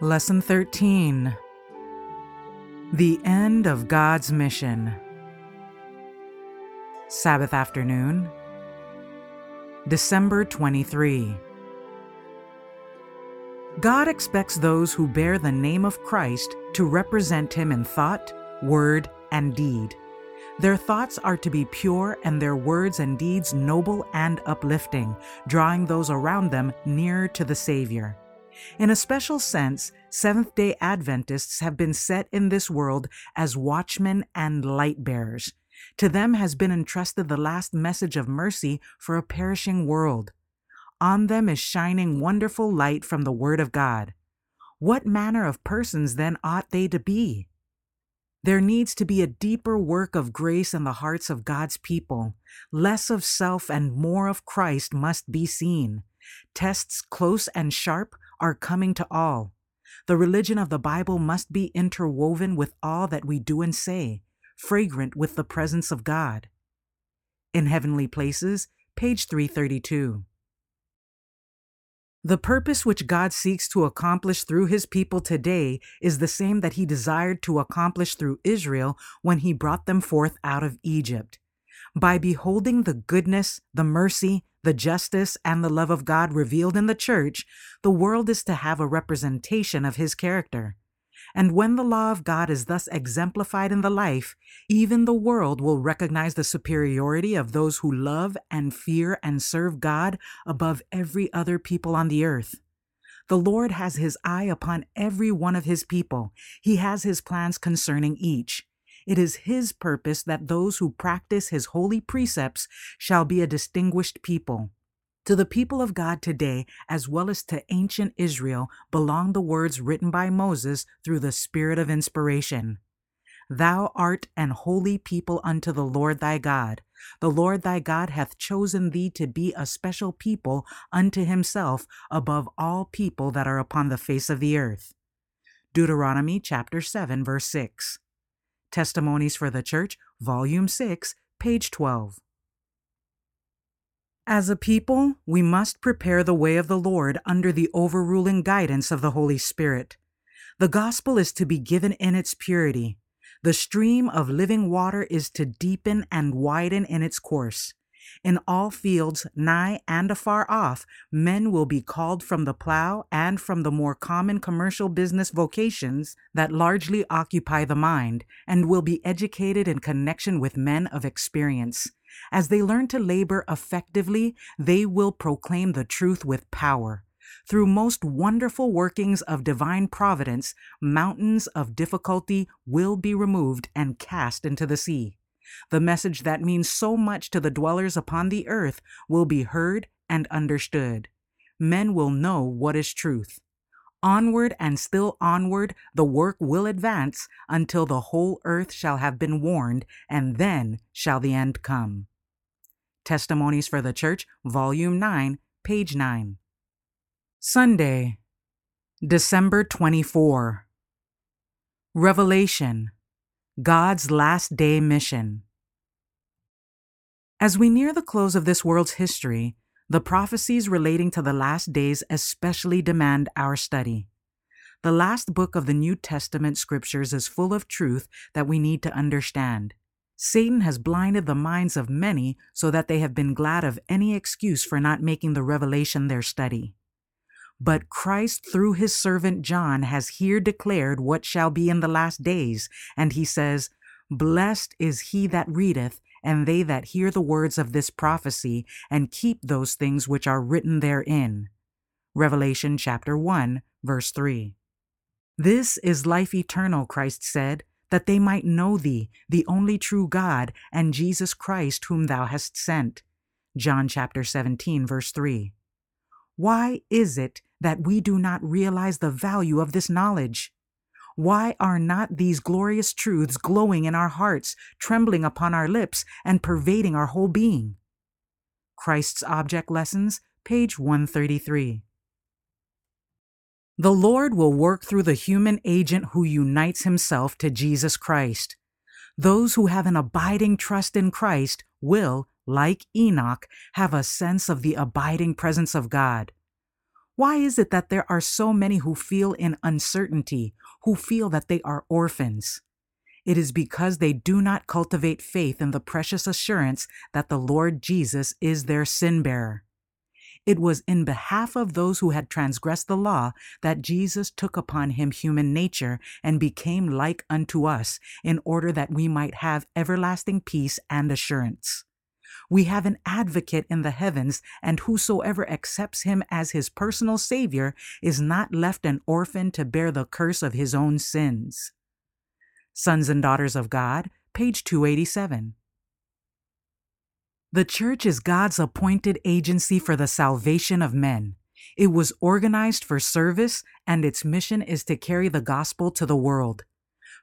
Lesson 13 The End of God's Mission. Sabbath afternoon, December 23. God expects those who bear the name of Christ to represent Him in thought, word, and deed. Their thoughts are to be pure and their words and deeds noble and uplifting, drawing those around them nearer to the Savior. In a special sense, Seventh day Adventists have been set in this world as watchmen and light bearers. To them has been entrusted the last message of mercy for a perishing world. On them is shining wonderful light from the Word of God. What manner of persons then ought they to be? There needs to be a deeper work of grace in the hearts of God's people. Less of self and more of Christ must be seen. Tests close and sharp are coming to all. The religion of the Bible must be interwoven with all that we do and say, fragrant with the presence of God. In Heavenly Places, page 332. The purpose which God seeks to accomplish through his people today is the same that he desired to accomplish through Israel when he brought them forth out of Egypt. By beholding the goodness, the mercy, the justice, and the love of God revealed in the church, the world is to have a representation of his character. And when the law of God is thus exemplified in the life, even the world will recognize the superiority of those who love and fear and serve God above every other people on the earth. The Lord has his eye upon every one of his people. He has his plans concerning each. It is his purpose that those who practice his holy precepts shall be a distinguished people. To the people of God today, as well as to ancient Israel, belong the words written by Moses through the Spirit of inspiration. Thou art an holy people unto the Lord thy God. The Lord thy God hath chosen thee to be a special people unto himself above all people that are upon the face of the earth. Deuteronomy chapter 7, verse 6. Testimonies for the Church, volume 6, page 12. As a people, we must prepare the way of the Lord under the overruling guidance of the Holy Spirit. The gospel is to be given in its purity. The stream of living water is to deepen and widen in its course. In all fields, nigh and afar off, men will be called from the plow and from the more common commercial business vocations that largely occupy the mind, and will be educated in connection with men of experience. As they learn to labor effectively, they will proclaim the truth with power. Through most wonderful workings of divine providence, mountains of difficulty will be removed and cast into the sea. The message that means so much to the dwellers upon the earth will be heard and understood. Men will know what is truth. Onward and still onward, the work will advance until the whole earth shall have been warned, and then shall the end come. Testimonies for the Church, Volume 9, page 9. Sunday, December 24. Revelation God's Last Day Mission. As we near the close of this world's history, the prophecies relating to the last days especially demand our study. The last book of the New Testament scriptures is full of truth that we need to understand. Satan has blinded the minds of many so that they have been glad of any excuse for not making the revelation their study. But Christ, through his servant John, has here declared what shall be in the last days, and he says, Blessed is he that readeth, and they that hear the words of this prophecy and keep those things which are written therein. Revelation chapter 1, verse 3. This is life eternal, Christ said, that they might know thee, the only true God, and Jesus Christ whom thou hast sent. John chapter 17, verse 3. Why is it that we do not realize the value of this knowledge? Why are not these glorious truths glowing in our hearts, trembling upon our lips, and pervading our whole being? Christ's Object Lessons, page 133. The Lord will work through the human agent who unites himself to Jesus Christ. Those who have an abiding trust in Christ will, like Enoch, have a sense of the abiding presence of God. Why is it that there are so many who feel in uncertainty, who feel that they are orphans? It is because they do not cultivate faith in the precious assurance that the Lord Jesus is their sin bearer. It was in behalf of those who had transgressed the law that Jesus took upon him human nature and became like unto us, in order that we might have everlasting peace and assurance. We have an advocate in the heavens, and whosoever accepts him as his personal Savior is not left an orphan to bear the curse of his own sins. Sons and Daughters of God, page 287. The church is God's appointed agency for the salvation of men. It was organized for service, and its mission is to carry the gospel to the world.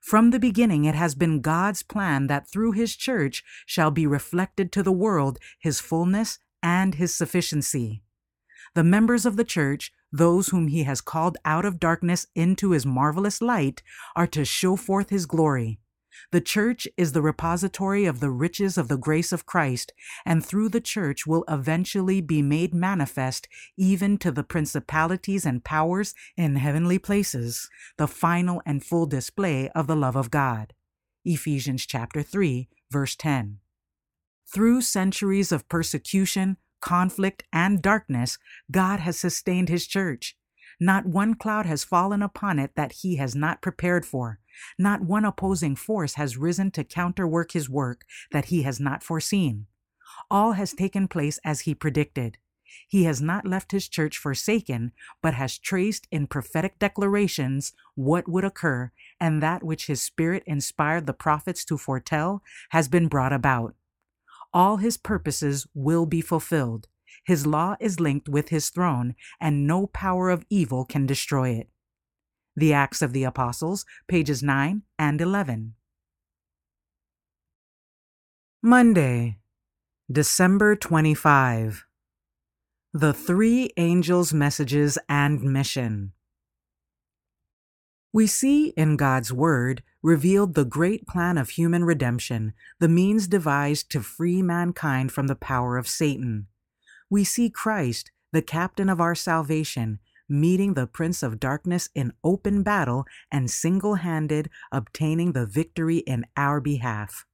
From the beginning, it has been God's plan that through His church shall be reflected to the world His fullness and His sufficiency. The members of the church, those whom He has called out of darkness into His marvelous light, are to show forth His glory. The church is the repository of the riches of the grace of Christ, and through the church will eventually be made manifest even to the principalities and powers in heavenly places, the final and full display of the love of God. Ephesians chapter 3, verse 10. Through centuries of persecution, conflict, and darkness, God has sustained his church. Not one cloud has fallen upon it that he has not prepared for. Not one opposing force has risen to counterwork his work that he has not foreseen. All has taken place as he predicted. He has not left his church forsaken, but has traced in prophetic declarations what would occur, and that which his spirit inspired the prophets to foretell has been brought about. All his purposes will be fulfilled. His law is linked with his throne, and no power of evil can destroy it. The Acts of the Apostles, pages 9 and 11. Monday, December 25. The Three Angels' Messages and Mission. We see in God's Word revealed the great plan of human redemption, the means devised to free mankind from the power of Satan we see Christ, the captain of our salvation, meeting the prince of darkness in open battle and single handed obtaining the victory in our behalf.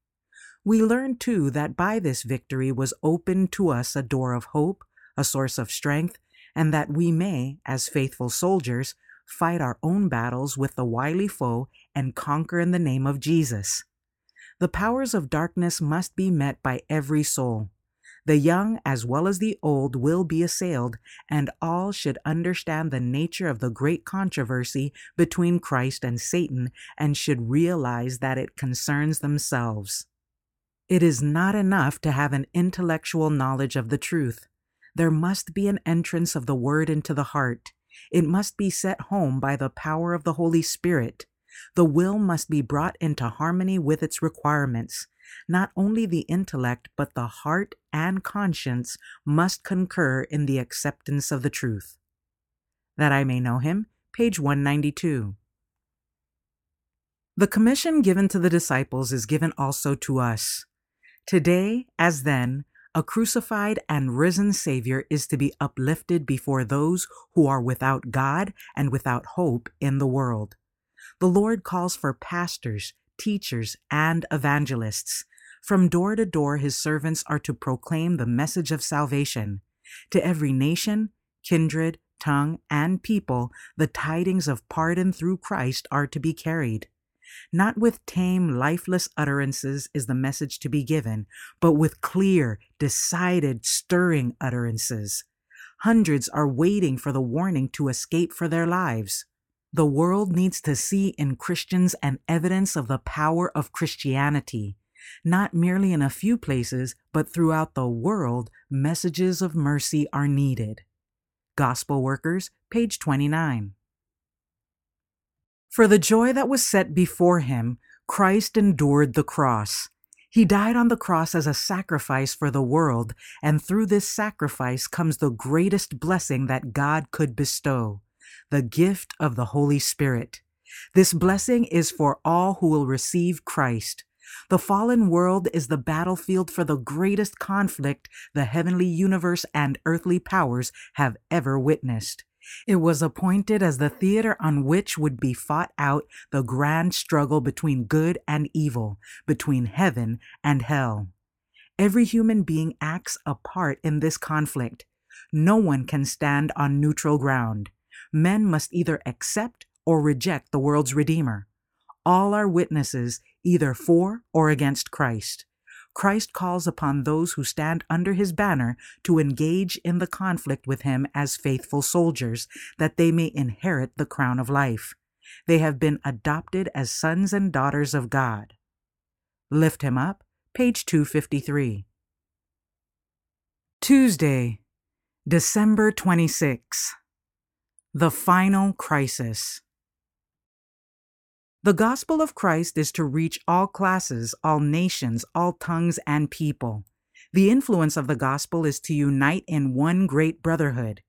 We learn too that by this victory was opened to us a door of hope, a source of strength, and that we may, as faithful soldiers, fight our own battles with the wily foe and conquer in the name of Jesus. The powers of darkness must be met by every soul. The young as well as the old will be assailed, and all should understand the nature of the great controversy between Christ and Satan and should realize that it concerns themselves. It is not enough to have an intellectual knowledge of the truth. There must be an entrance of the Word into the heart. It must be set home by the power of the Holy Spirit. The will must be brought into harmony with its requirements. Not only the intellect, but the heart and conscience must concur in the acceptance of the truth. That I may know him, page 192. The commission given to the disciples is given also to us. Today, as then, a crucified and risen Savior is to be uplifted before those who are without God and without hope in the world. The Lord calls for pastors, teachers, and evangelists. From door to door, his servants are to proclaim the message of salvation. To every nation, kindred, tongue, and people, the tidings of pardon through Christ are to be carried. Not with tame, lifeless utterances is the message to be given, but with clear, decided, stirring utterances. Hundreds are waiting for the warning to escape for their lives. The world needs to see in Christians an evidence of the power of Christianity. Not merely in a few places, but throughout the world, messages of mercy are needed. Gospel Workers, page 29. For the joy that was set before him, Christ endured the cross. He died on the cross as a sacrifice for the world, and through this sacrifice comes the greatest blessing that God could bestow the gift of the Holy Spirit. This blessing is for all who will receive Christ. The fallen world is the battlefield for the greatest conflict the heavenly universe and earthly powers have ever witnessed. It was appointed as the theater on which would be fought out the grand struggle between good and evil, between heaven and hell. Every human being acts a part in this conflict. No one can stand on neutral ground. Men must either accept or reject the world's Redeemer. All are witnesses either for or against Christ. Christ calls upon those who stand under his banner to engage in the conflict with him as faithful soldiers, that they may inherit the crown of life. They have been adopted as sons and daughters of God. Lift him up, page 253. Tuesday, December 26. The Final Crisis. The gospel of Christ is to reach all classes, all nations, all tongues, and people. The influence of the gospel is to unite in one great brotherhood.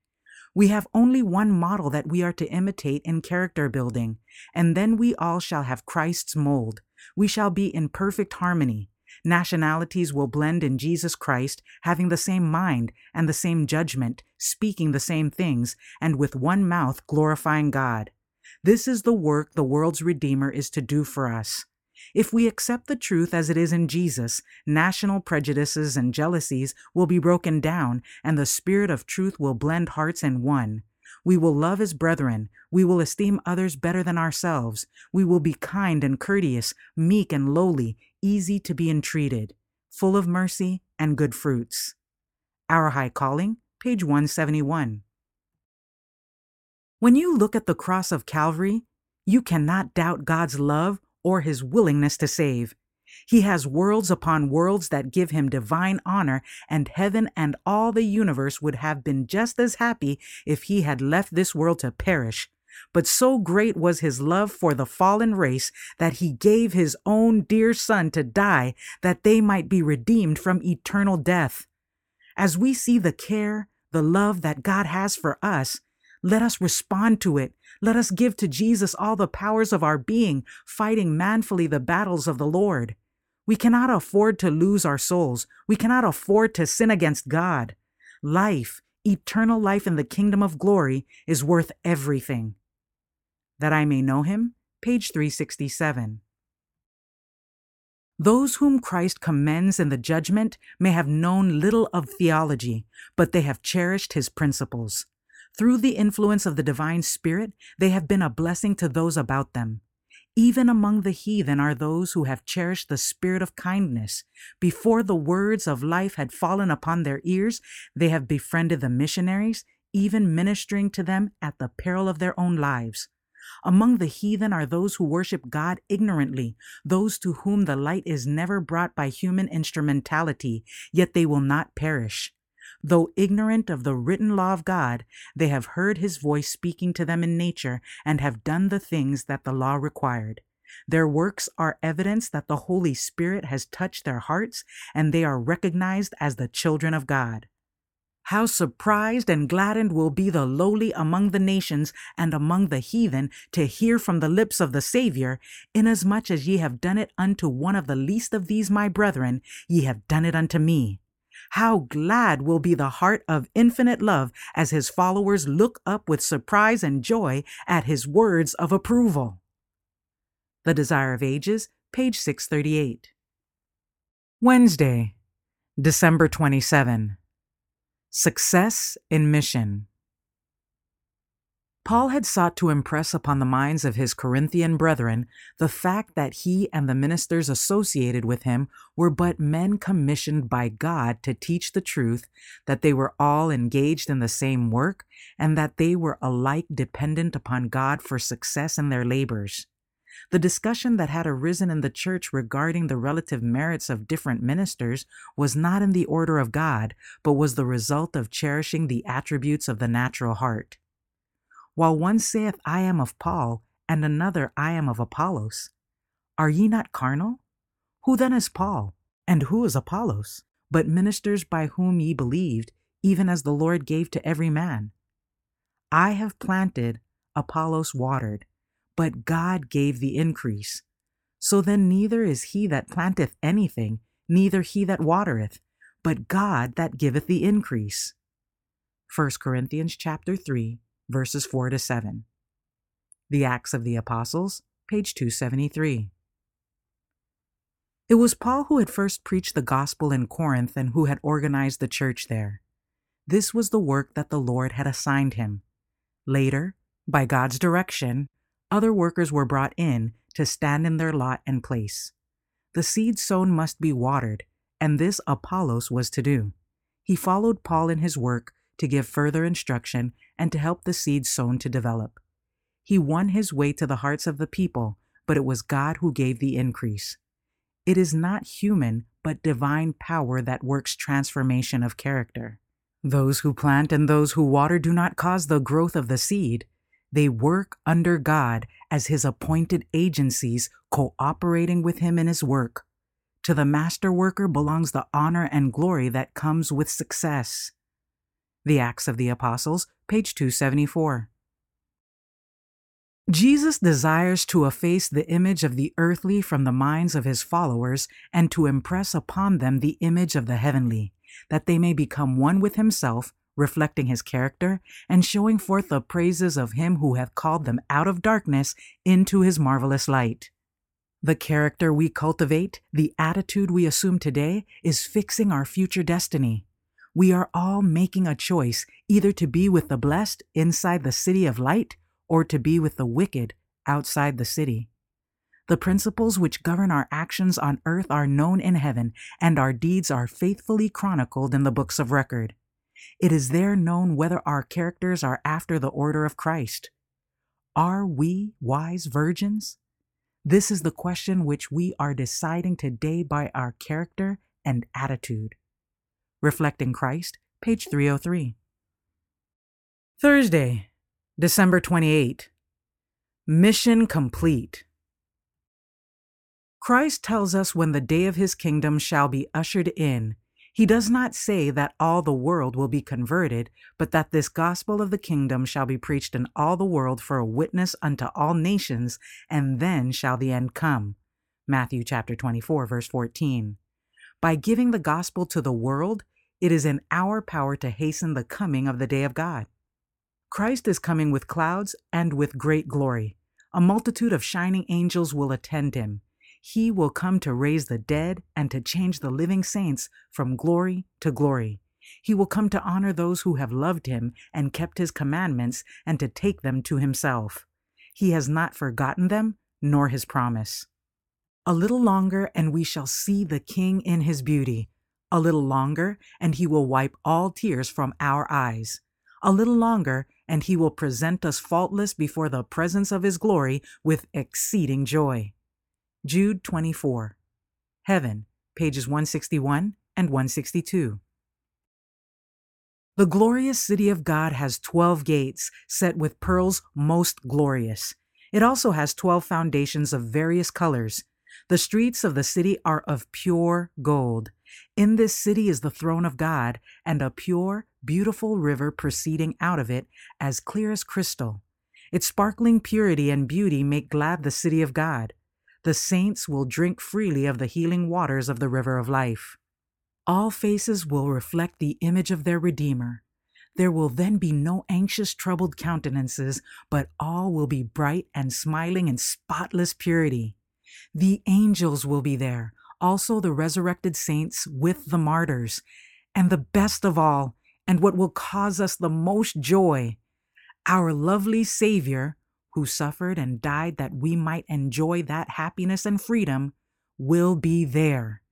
We have only one model that we are to imitate in character building, and then we all shall have Christ's mold. We shall be in perfect harmony. Nationalities will blend in Jesus Christ, having the same mind and the same judgment, speaking the same things, and with one mouth glorifying God. This is the work the world's Redeemer is to do for us. If we accept the truth as it is in Jesus, national prejudices and jealousies will be broken down, and the Spirit of truth will blend hearts in one. We will love as brethren. We will esteem others better than ourselves. We will be kind and courteous, meek and lowly, easy to be entreated, full of mercy and good fruits. Our High Calling, page 171. When you look at the cross of Calvary, you cannot doubt God's love or his willingness to save. He has worlds upon worlds that give him divine honor, and heaven and all the universe would have been just as happy if he had left this world to perish. But so great was his love for the fallen race that he gave his own dear son to die that they might be redeemed from eternal death. As we see the care, the love that God has for us, let us respond to it. Let us give to Jesus all the powers of our being, fighting manfully the battles of the Lord. We cannot afford to lose our souls. We cannot afford to sin against God. Life, eternal life in the kingdom of glory, is worth everything. That I may know him, page 367. Those whom Christ commends in the judgment may have known little of theology, but they have cherished his principles. Through the influence of the divine spirit, they have been a blessing to those about them. Even among the heathen are those who have cherished the spirit of kindness. Before the words of life had fallen upon their ears, they have befriended the missionaries, even ministering to them at the peril of their own lives. Among the heathen are those who worship God ignorantly, those to whom the light is never brought by human instrumentality, yet they will not perish. Though ignorant of the written law of God, they have heard his voice speaking to them in nature and have done the things that the law required. Their works are evidence that the Holy Spirit has touched their hearts and they are recognized as the children of God. How surprised and gladdened will be the lowly among the nations and among the heathen to hear from the lips of the Savior, Inasmuch as ye have done it unto one of the least of these my brethren, ye have done it unto me. How glad will be the heart of infinite love as his followers look up with surprise and joy at his words of approval. The Desire of Ages, page 638. Wednesday, December 27. Success in Mission. Paul had sought to impress upon the minds of his Corinthian brethren the fact that he and the ministers associated with him were but men commissioned by God to teach the truth, that they were all engaged in the same work, and that they were alike dependent upon God for success in their labors. The discussion that had arisen in the church regarding the relative merits of different ministers was not in the order of God, but was the result of cherishing the attributes of the natural heart. While one saith, I am of Paul, and another, I am of Apollos. Are ye not carnal? Who then is Paul, and who is Apollos, but ministers by whom ye believed, even as the Lord gave to every man? I have planted, Apollos watered, but God gave the increase. So then neither is he that planteth anything, neither he that watereth, but God that giveth the increase. 1 Corinthians chapter 3, verses 4 to 7. The Acts of the Apostles, page 273. It was Paul who had first preached the gospel in Corinth and who had organized the church there. This was the work that the Lord had assigned him. Later, by God's direction, other workers were brought in to stand in their lot and place. The seed sown must be watered, and this Apollos was to do. He followed Paul in his work to give further instruction and to help the seed sown to develop. He won his way to the hearts of the people, but it was God who gave the increase. It is not human, but divine power that works transformation of character. Those who plant and those who water do not cause the growth of the seed. They work under God as His appointed agencies, cooperating with Him in His work. To the master worker belongs the honor and glory that comes with success. The Acts of the Apostles, page 274. Jesus desires to efface the image of the earthly from the minds of his followers and to impress upon them the image of the heavenly, that they may become one with himself, reflecting his character and showing forth the praises of him who hath called them out of darkness into his marvelous light. The character we cultivate, the attitude we assume today, is fixing our future destiny. We are all making a choice either to be with the blessed inside the city of light or to be with the wicked outside the city. The principles which govern our actions on earth are known in heaven, and our deeds are faithfully chronicled in the books of record. It is there known whether our characters are after the order of Christ. Are we wise virgins? This is the question which we are deciding today by our character and attitude. Reflecting Christ, page 303. Thursday, December 28. Mission complete. Christ tells us when the day of his kingdom shall be ushered in. He does not say that all the world will be converted, but that this gospel of the kingdom shall be preached in all the world for a witness unto all nations, and then shall the end come. Matthew chapter 24 verse 14. By giving the gospel to the world, it is in our power to hasten the coming of the day of God. Christ is coming with clouds and with great glory. A multitude of shining angels will attend him. He will come to raise the dead and to change the living saints from glory to glory. He will come to honor those who have loved him and kept his commandments and to take them to himself. He has not forgotten them nor his promise. A little longer, and we shall see the King in his beauty. A little longer, and he will wipe all tears from our eyes. A little longer, and he will present us faultless before the presence of his glory with exceeding joy. Jude 24. Heaven, pages 161 and 162. The glorious city of God has 12 gates set with pearls most glorious. It also has 12 foundations of various colors. The streets of the city are of pure gold. In this city is the throne of God, and a pure, beautiful river proceeding out of it, as clear as crystal. Its sparkling purity and beauty make glad the city of God. The saints will drink freely of the healing waters of the river of life. All faces will reflect the image of their Redeemer. There will then be no anxious, troubled countenances, but all will be bright and smiling in spotless purity. The angels will be there, also the resurrected saints with the martyrs. And the best of all, and what will cause us the most joy, our lovely Savior, who suffered and died that we might enjoy that happiness and freedom, will be there.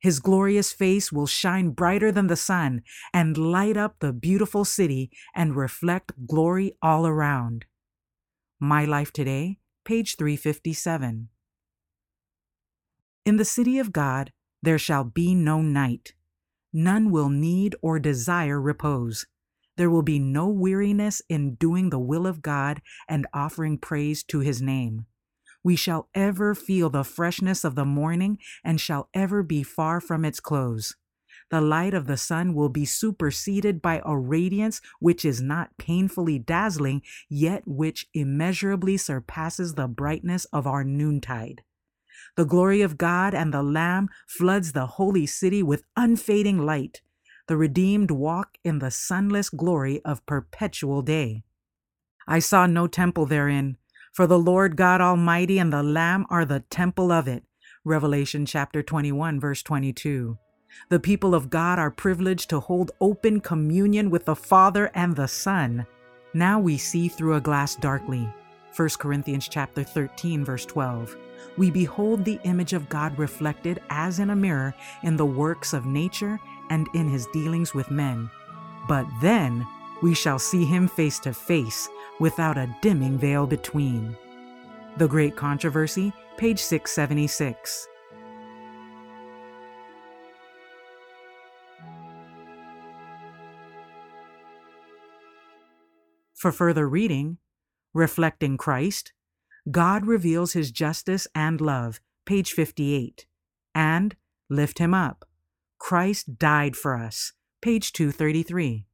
His glorious face will shine brighter than the sun and light up the beautiful city and reflect glory all around. My Life Today, page 357. In the city of God there shall be no night. None will need or desire repose. There will be no weariness in doing the will of God and offering praise to his name. We shall ever feel the freshness of the morning and shall ever be far from its close. The light of the sun will be superseded by a radiance which is not painfully dazzling, yet which immeasurably surpasses the brightness of our noontide. The glory of God and the Lamb floods the holy city with unfading light. The redeemed walk in the sunless glory of perpetual day. I saw no temple therein, for the Lord God Almighty and the Lamb are the temple of it. Revelation chapter 21, verse 22. The people of God are privileged to hold open communion with the Father and the Son. Now we see through a glass darkly. 1 Corinthians chapter 13 verse 12. We behold the image of God reflected as in a mirror in the works of nature and in his dealings with men. But then we shall see him face to face without a dimming veil between. The Great Controversy, page 676. For further reading, Reflecting Christ, God Reveals His Justice and Love, page 58, and Lift Him Up, Christ Died for Us, page 233.